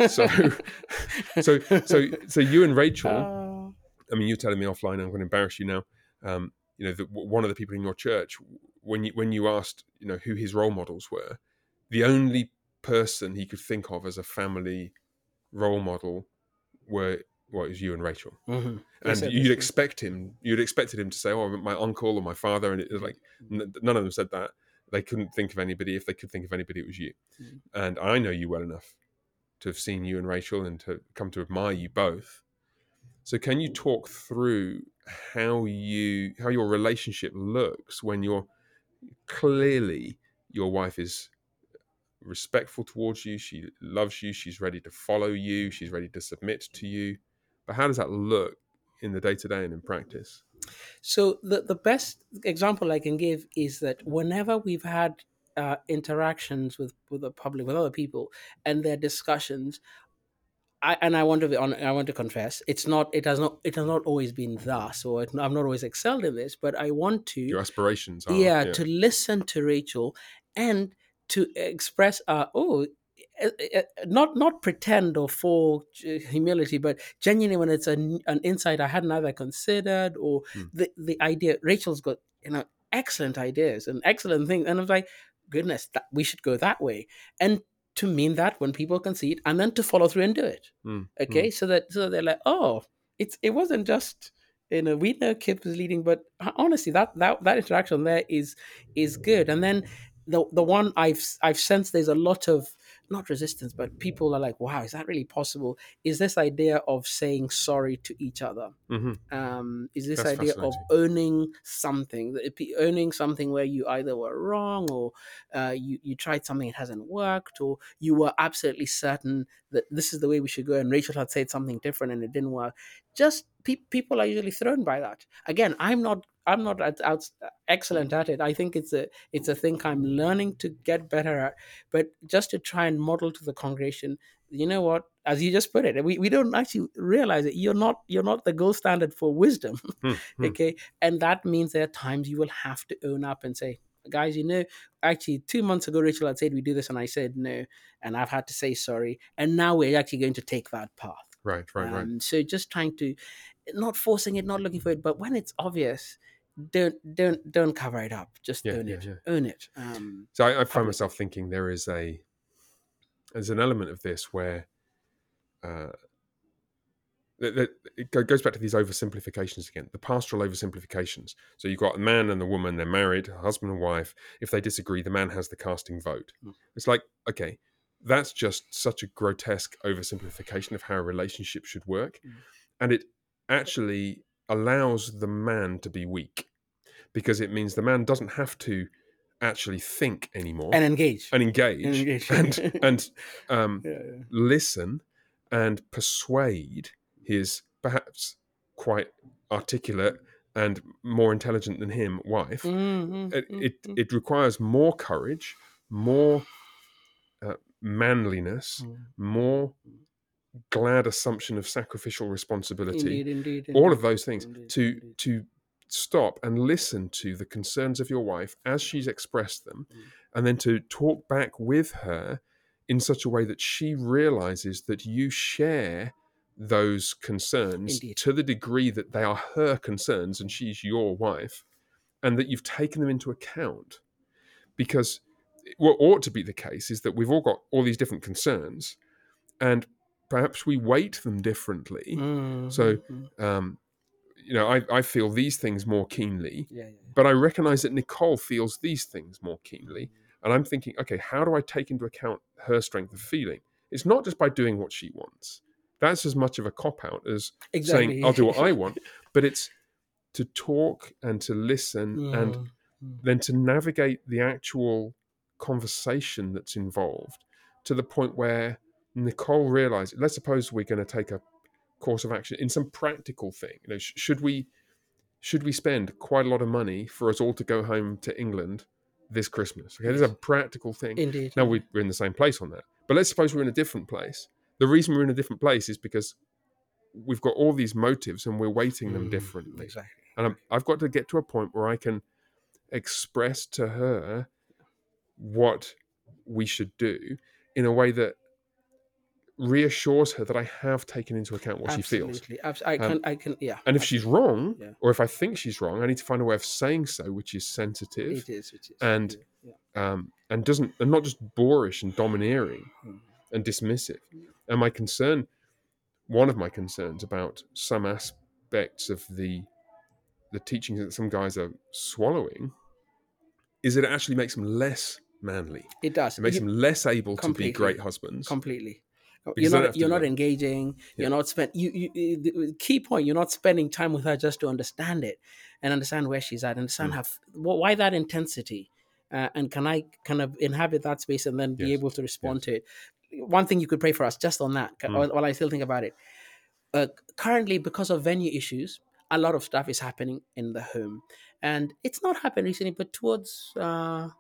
So, so, so, so you and Rachel. Uh, I mean, you're telling me offline. I'm going to embarrass you now. Um, you know, the, one of the people in your church, when you when you asked, you know, who his role models were, the only person he could think of as a family role model were well, it was you and Rachel. mhm. And you'd expect him, you'd expected him to say, "Oh, my uncle or my father," and it was like n- none of them said that. They couldn't think of anybody. If they could think of anybody, it was you. Mhm. And I know you well enough to have seen you and Rachel and to come to admire you both. So, can you talk through how you how your relationship looks when you're clearly your wife is respectful towards you, she loves you, she's ready to follow you, she's ready to submit to you. But how does that look in the day to day and in practice? So the the best example I can give is that whenever we've had uh, interactions with with the public, with other people, and their discussions, I, and I want to be on. I want to confess, it's not. It has not. It has not always been thus, or it, I'm not always excelled in this. But I want to. Your aspirations are yeah, to listen to Rachel and to express. Uh, oh, uh, uh, not not pretend or for humility, but genuinely when it's an, an insight I hadn't either considered or Hmm. the the idea. Rachel's got you know excellent ideas and excellent things, and I was like, goodness, that, we should go that way, and to mean that when people can see it, and then to follow through and do it. Mm, Okay, so that so they're like, oh, it's it wasn't just you know we know Kip is leading, but honestly, that that that interaction there is is good, and then the the one I've I've sensed there's a lot of not resistance, but people are like, wow, is that really possible? Is this idea of saying sorry to each other? hmm Um, is this That's idea of owning something, owning something where you either were wrong or uh, you you tried something it hasn't worked, or you were absolutely certain that this is the way we should go, and Rachel had said something different and it didn't work. Just pe- people are usually thrown by that. Again, I'm not I'm not at, out, excellent at it. I think it's a it's a thing I'm learning to get better at. But just to try and model to the congregation, you know what? As you just put it, we, we don't actually realize it. You're not you're not the gold standard for wisdom. Hmm, hmm. okay, and that means there are times you will have to own up and say, guys, you know, actually two months ago Rachel had said we do this, and I said no, and I've had to say sorry, and now we're actually going to take that path. Right, right, right. Um, so just trying to, not forcing it, not looking for it, but when it's obvious, don't don't don't cover it up. Just Yeah, own yeah, it. yeah. Own it. Um, So I, I find public. myself thinking there is a there's an element of this where uh, that, that it goes back to these oversimplifications again, the pastoral oversimplifications. So you've got a man and a woman, they're married, husband and wife. If they disagree, the man has the casting vote. Mm. It's like, okay, that's just such a grotesque oversimplification of how a relationship should work. Mm. And it actually allows the man to be weak because it means the man doesn't have to actually think anymore and engage. and engage And engage. and, and um, yeah, yeah. listen and persuade his perhaps quite articulate and more intelligent than him wife. Mm, mm, It, mm, it, mm, it requires more courage, more uh, manliness, mm. more glad assumption of sacrificial responsibility. Indeed, indeed, All indeed. of those things to to stop and listen to the concerns of your wife as she's expressed them, Mm. and then to talk back with her in such a way that she realizes that you share those concerns Indeed. to the degree that they are her concerns and she's your wife, and that you've taken them into account. Because what ought to be the case is that we've all got all these different concerns, and perhaps we weight them differently. Mm, So, mm, mm. Um, you know, I, I feel these things more keenly, yeah, yeah. but I recognize that Nicole feels these things more keenly. And I'm thinking, okay, how do I take into account her strength of feeling? It's not just by doing what she wants. That's as much of a cop out as exactly. saying, I'll do what I want. But it's to talk and to listen and Mm, mm. then to navigate the actual conversation that's involved to the point where Nicole realizes, let's suppose we're going to take a course of action in some practical thing. You know, sh- should we should we spend quite a lot of money for us all to go home to England this Christmas? Okay, there's a practical thing. Indeed. Now we- we're in the same place on that, but let's suppose we're in a different place. The reason we're in a different place is because we've got all these motives and we're weighting them Mm, differently. Exactly. And I'm, I've got to get to a point where I can express to her what we should do in a way that reassures her that I have taken into account what she feels. Absolutely. Abs- I Um, can. I can. Yeah. And if she's wrong, Yeah. or if I think she's wrong, I need to find a way of saying so, which is sensitive it is. It is. and- yeah, um, and doesn't and not just boorish and domineering Mm. and dismissive. And my concern, one of my concerns about some aspects of the the teachings that some guys are swallowing, is that it actually makes them less manly. It does. It makes You- them less able to be great husbands. completely. Because You're not. You're not engaging. Yeah. You're not spend. You, you. The key point. You're not spending time with her just to understand it and understand where she's at. Understand Mm. how. Why that intensity? Uh, and can I kind of inhabit that space and then be able to respond to it? One thing you could pray for us just on that Mm. while, while I still think about it. Uh, currently, because of venue issues, a lot of stuff is happening in the home, and it's not happened recently, but towards uh,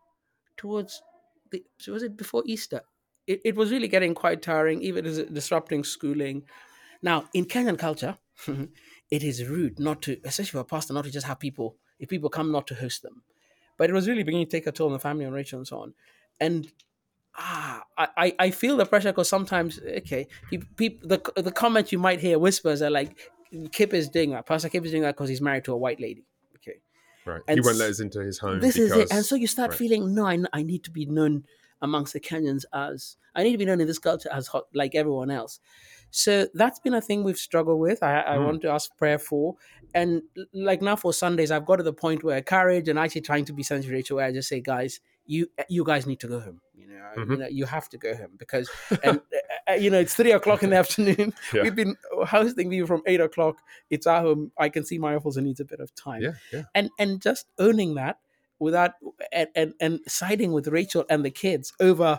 towards the was it before Easter? It, it was really getting quite tiring, even as disrupting schooling. Now, in Kenyan culture, it is rude not to, especially for a pastor, not to just have people, if people come, not to host them. But it was really beginning to take a toll on the family and Rachel and so on. And ah, I, I- feel the pressure because sometimes, okay, people, the, the comment you might hear whispers are like, Kip is doing that. Pastor Kip is doing that because he's married to a white lady. Okay. Right. And he won't let us into his home. This because, is it. And so you start right. feeling, no, I, I need to be known amongst the Kenyans as, I need to be known in this culture as hot, like everyone else. So that's been a thing we've struggled with. I, I Mm. want to ask prayer for. And like now for Sundays, I've got to the point where courage and actually trying to be sensitive, Rachel, where I just say, guys, you you guys need to go home. You know, you Mhm. know, you have to go home because, and uh, uh, you know, it's three o'clock in the afternoon. Yeah. We've been hosting you from eight o'clock. It's our home. I can see my and needs a bit of time Yeah, yeah. and and just owning that without and, and and siding with Rachel and the kids over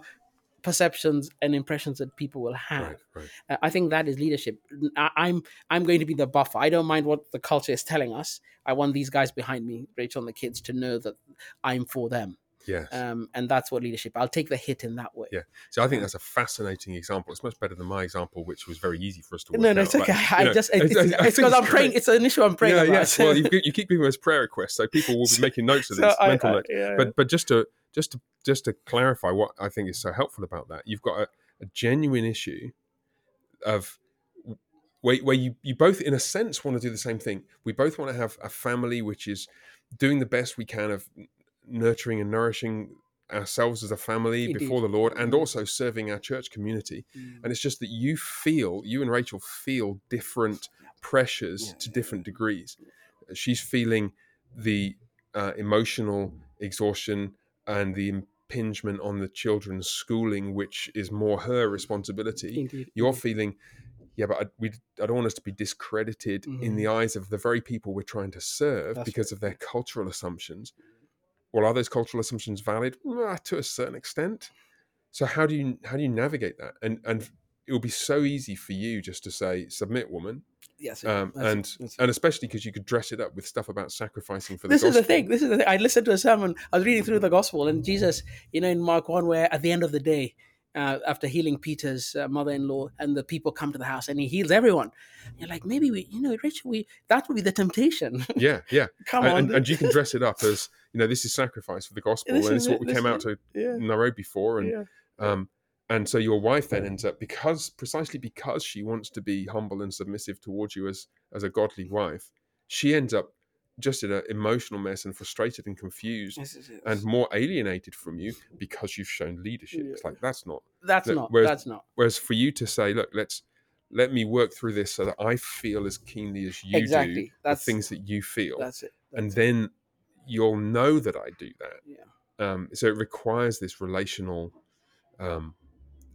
perceptions and impressions that people will have. Right, right. Uh, I think that is leadership. I, I'm I'm going to be the buffer. I don't mind what the culture is telling us. I want these guys behind me, Rachel and the kids, to know that I'm for them, Yes. um, and that's what leadership. I'll take the hit in that way. Yeah. So I think that's a fascinating example. It's much better than my example, which was very easy for us to work No, no, out. it's okay. Like, I know, just it's I- I it's think because I'm praying. It's an issue I'm praying yeah, about. yes. Well, you, you keep giving us prayer requests, so people will be making notes of So this, I- mental I- notes. yeah, But but just to just to just to clarify what I think is so helpful about that, you've got a, a genuine issue of where, where you, you both in a sense want to do the same thing. We both want to have a family which is doing the best we can of nurturing and nourishing ourselves as a family Indeed. before the Lord and Mhm. also serving our church community. Mm. And it's just that you feel, you and Rachel feel different pressures Yeah. to different degrees. She's feeling the uh, emotional exhaustion and the impingement on the children's schooling, which is more her responsibility. Indeed. You're feeling, yeah, but I, we, I don't want us to be discredited in the eyes of the very people we're trying to serve Mm-hmm. That's because of their cultural assumptions. Well, are those cultural assumptions valid? To a certain extent. So how do you how do you navigate that? And and it will be so easy for you just to say submit, woman, Yes. um, that's and that's and especially because you could dress it up with stuff about sacrificing for the this is the thing. This is the thing. I listened to a sermon. I was reading through the gospel, and Jesus, you know, in Mark one, where at the end of the day, uh, after healing Peter's uh, mother-in-law, and the people come to the house, and he heals everyone. You're like, maybe we, you know, Rachel, we that would be the temptation. Yeah, yeah, come and, on, and, and you can dress it up as you know this is sacrifice for the gospel, This and is it's what we came is out to yeah, Nairobi for, and yeah. um, and so your wife then ends up because precisely because she wants to be humble and submissive towards you as as a godly wife, she ends up just in an emotional mess and frustrated and confused This is it. and more alienated from you because you've shown leadership. It's like that's not. that's that- not. whereas- That's not Whereas for you to say, look, let's let me work through this so that I feel as keenly as you do exactly. the things that you feel, That's it. and it. then you'll know that I do that. yeah. Um, so it requires this relational um,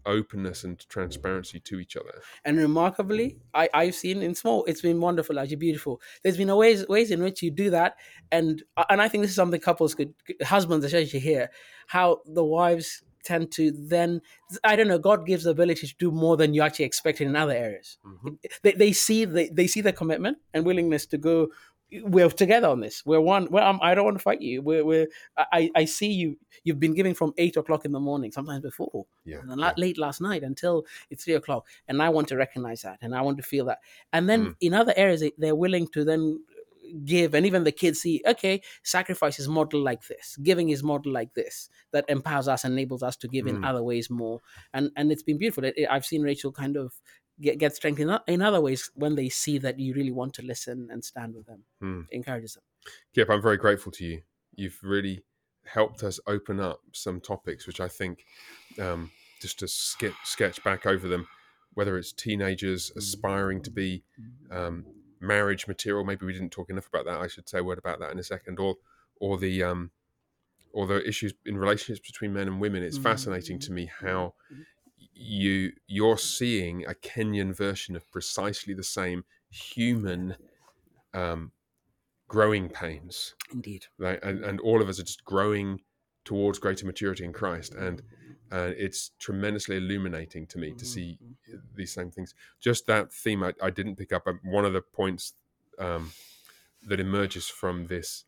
openness and transparency to each other. and remarkably I, i've seen in small it's been wonderful actually beautiful there's been a ways ways in which you do that and and i think this is something couples could husbands especially here how the wives tend to then i don't know god gives the ability to do more than you actually expected in other areas Mhm. they, they see the, they see the commitment and willingness to go we're together on this. We're one well I'm, i don't want to fight you. We're, we're I, I see you you've been giving from eight o'clock in the morning sometimes before. Yeah, and la- late last night until it's three o'clock. And i want to recognize that and i want to feel that. And then Mm. in other areas they- they're willing to then give and even the kids see okay sacrifice is model like this. Giving is model like this that empowers us and enables us to give in Mm. other ways more. And and it's been beautiful. It- it- i've seen rachel kind of get, get strength in, in other ways when they see that you really want to listen and stand with them Mm. encourages them Kip, I'm very grateful to you. You've really helped us open up some topics, which I think, um, just to skip, sketch back over them, whether it's teenagers aspiring to be um, marriage material. Maybe we didn't talk enough about that. I should say a word about that in a second. Or, or the, um, or the issues in relationships between men and women. It's fascinating to me how you you're seeing a Kenyan version of precisely the same human um, growing pains indeed right? And, and all of us are just growing towards greater maturity in Christ, and uh, it's tremendously illuminating to me to see these same things. Just that theme I, I didn't pick up. um, One of the points um, that emerges from this,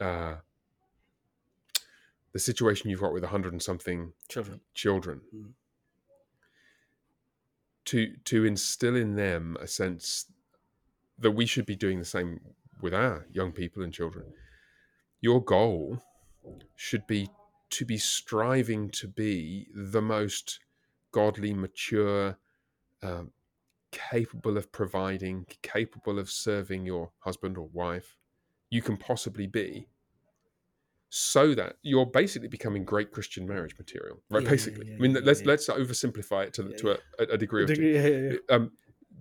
uh, the situation you've got with a hundred and something children children, Mm. To to instill in them a sense that we should be doing the same with our young people and children. Your goal should be to be striving to be the most godly, mature, um, capable of providing, capable of serving your husband or wife you can possibly be so that you're basically becoming great Christian marriage material, right? Yeah, yeah, basically, yeah, I mean, yeah, let's yeah. let's oversimplify it to, Yeah, to a, a degree of Degree- yeah, yeah, yeah. um,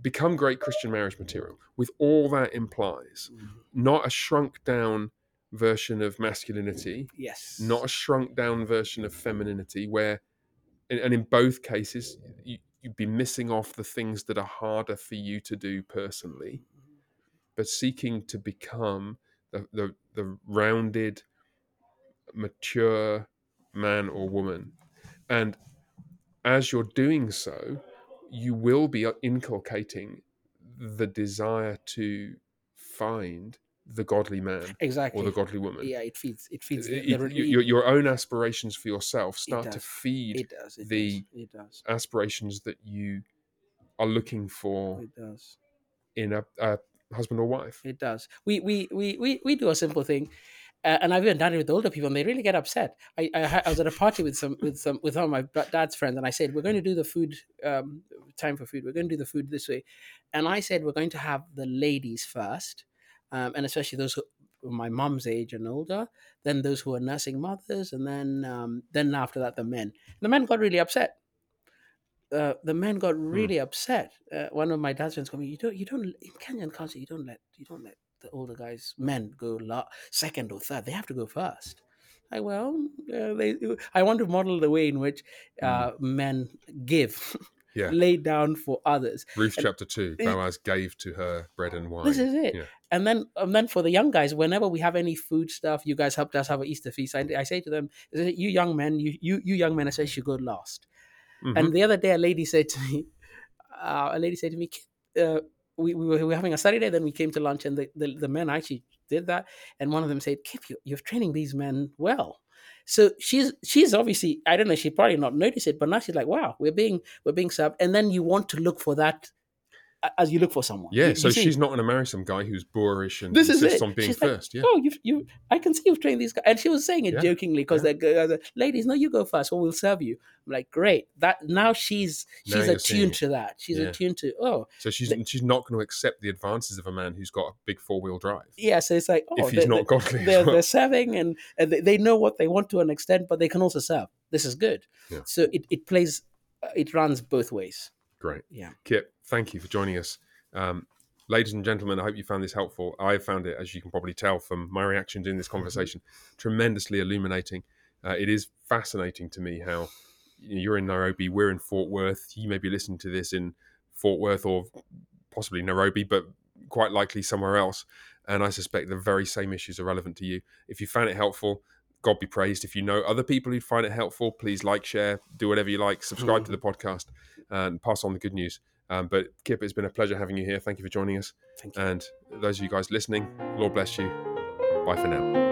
become great Christian marriage material with all that implies, Mhm. not a shrunk down version of masculinity, Yes. not a shrunk down version of femininity, where, and, and in both cases, you, you'd be missing off the things that are harder for you to do personally, but seeking to become the, the, the rounded, mature man or woman. And as you're doing so, you will be uh, inculcating the desire to find the godly man exactly. or the godly woman. yeah, it feeds. It feeds. It- it- your- your own aspirations for yourself start to feed it does. It the- does. It does. aspirations that you are looking for It does. in a, a husband or wife. It does. We we we we, we do a simple thing, uh, and I've even done it with older people, and they really get upset. I, I I was at a party with some with some with some of my dad's friends, and I said we're going to do the food um, time for food. We're going to do the food this way, and I said we're going to have the ladies first, um, and especially those who my mom's age and older, then those who are nursing mothers, and then um, then after that the men. The men got really upset. Uh, the men got really upset. Uh, one of my dad's friends told me, "You don't, you don't in Kenyan culture, you don't let, you don't let the older guys, men, go la- second or third. They have to go first. I well, uh, they, I want to model the way in which uh, men give, Yeah. lay down for others. Ruth And- chapter two, Boaz gave to her bread and wine. This is it. Yeah. And then, and then for the young guys, whenever we have any food stuff, you guys helped us have an Easter feast. I, I say to them, "You young men, you you you young men, I say, should go last." Mhm. And the other day, a lady said to me, uh, a lady said to me, uh, we, we, were, we were having a study day, then we came to lunch, and the, the, the men actually did that. And one of them said, Kip, you, you're training these men well. So she's she's obviously I don't know she probably not noticed it but now she's like wow we're being we're being served and then you want to look for that as you look for someone yeah, You- you so see- she's not going to marry some guy who's boorish and this is insists it. on being She's like, first. yeah. Oh, you, you, I can see you've trained these guys. And she was saying it Yeah, jokingly because yeah. they're go- ladies, no, you go first, or we'll serve you. I'm like, great. That now she's she's you're attuned to that. She's Yeah. attuned to oh So she's the- she's not going to accept the advances of a man who's got a big four wheel drive yeah. So it's like oh, if he's they- not godly. they're, well. they're serving and, and they, know what they want to an extent, but they can also serve. This is good. Yeah. So it, it plays, uh, it runs both ways. Great. Yeah. Kip, thank you for joining us. Um, ladies and gentlemen, I hope you found this helpful. I found it, as you can probably tell from my reactions in this conversation, tremendously illuminating. Uh, it is fascinating to me how you're in Nairobi, we're in Fort Worth. You may be listening to this in Fort Worth or possibly Nairobi, but quite likely somewhere else. And I suspect the very same issues are relevant to you. If you found it helpful, God be praised. If you know other people who'd find it helpful, please like, share, do whatever you like, subscribe to the podcast, and pass on the good news. Um, but Kip, it's been a pleasure having you here. Thank you for joining us. Thank you. And those of you guys listening, Lord bless you. Bye for now.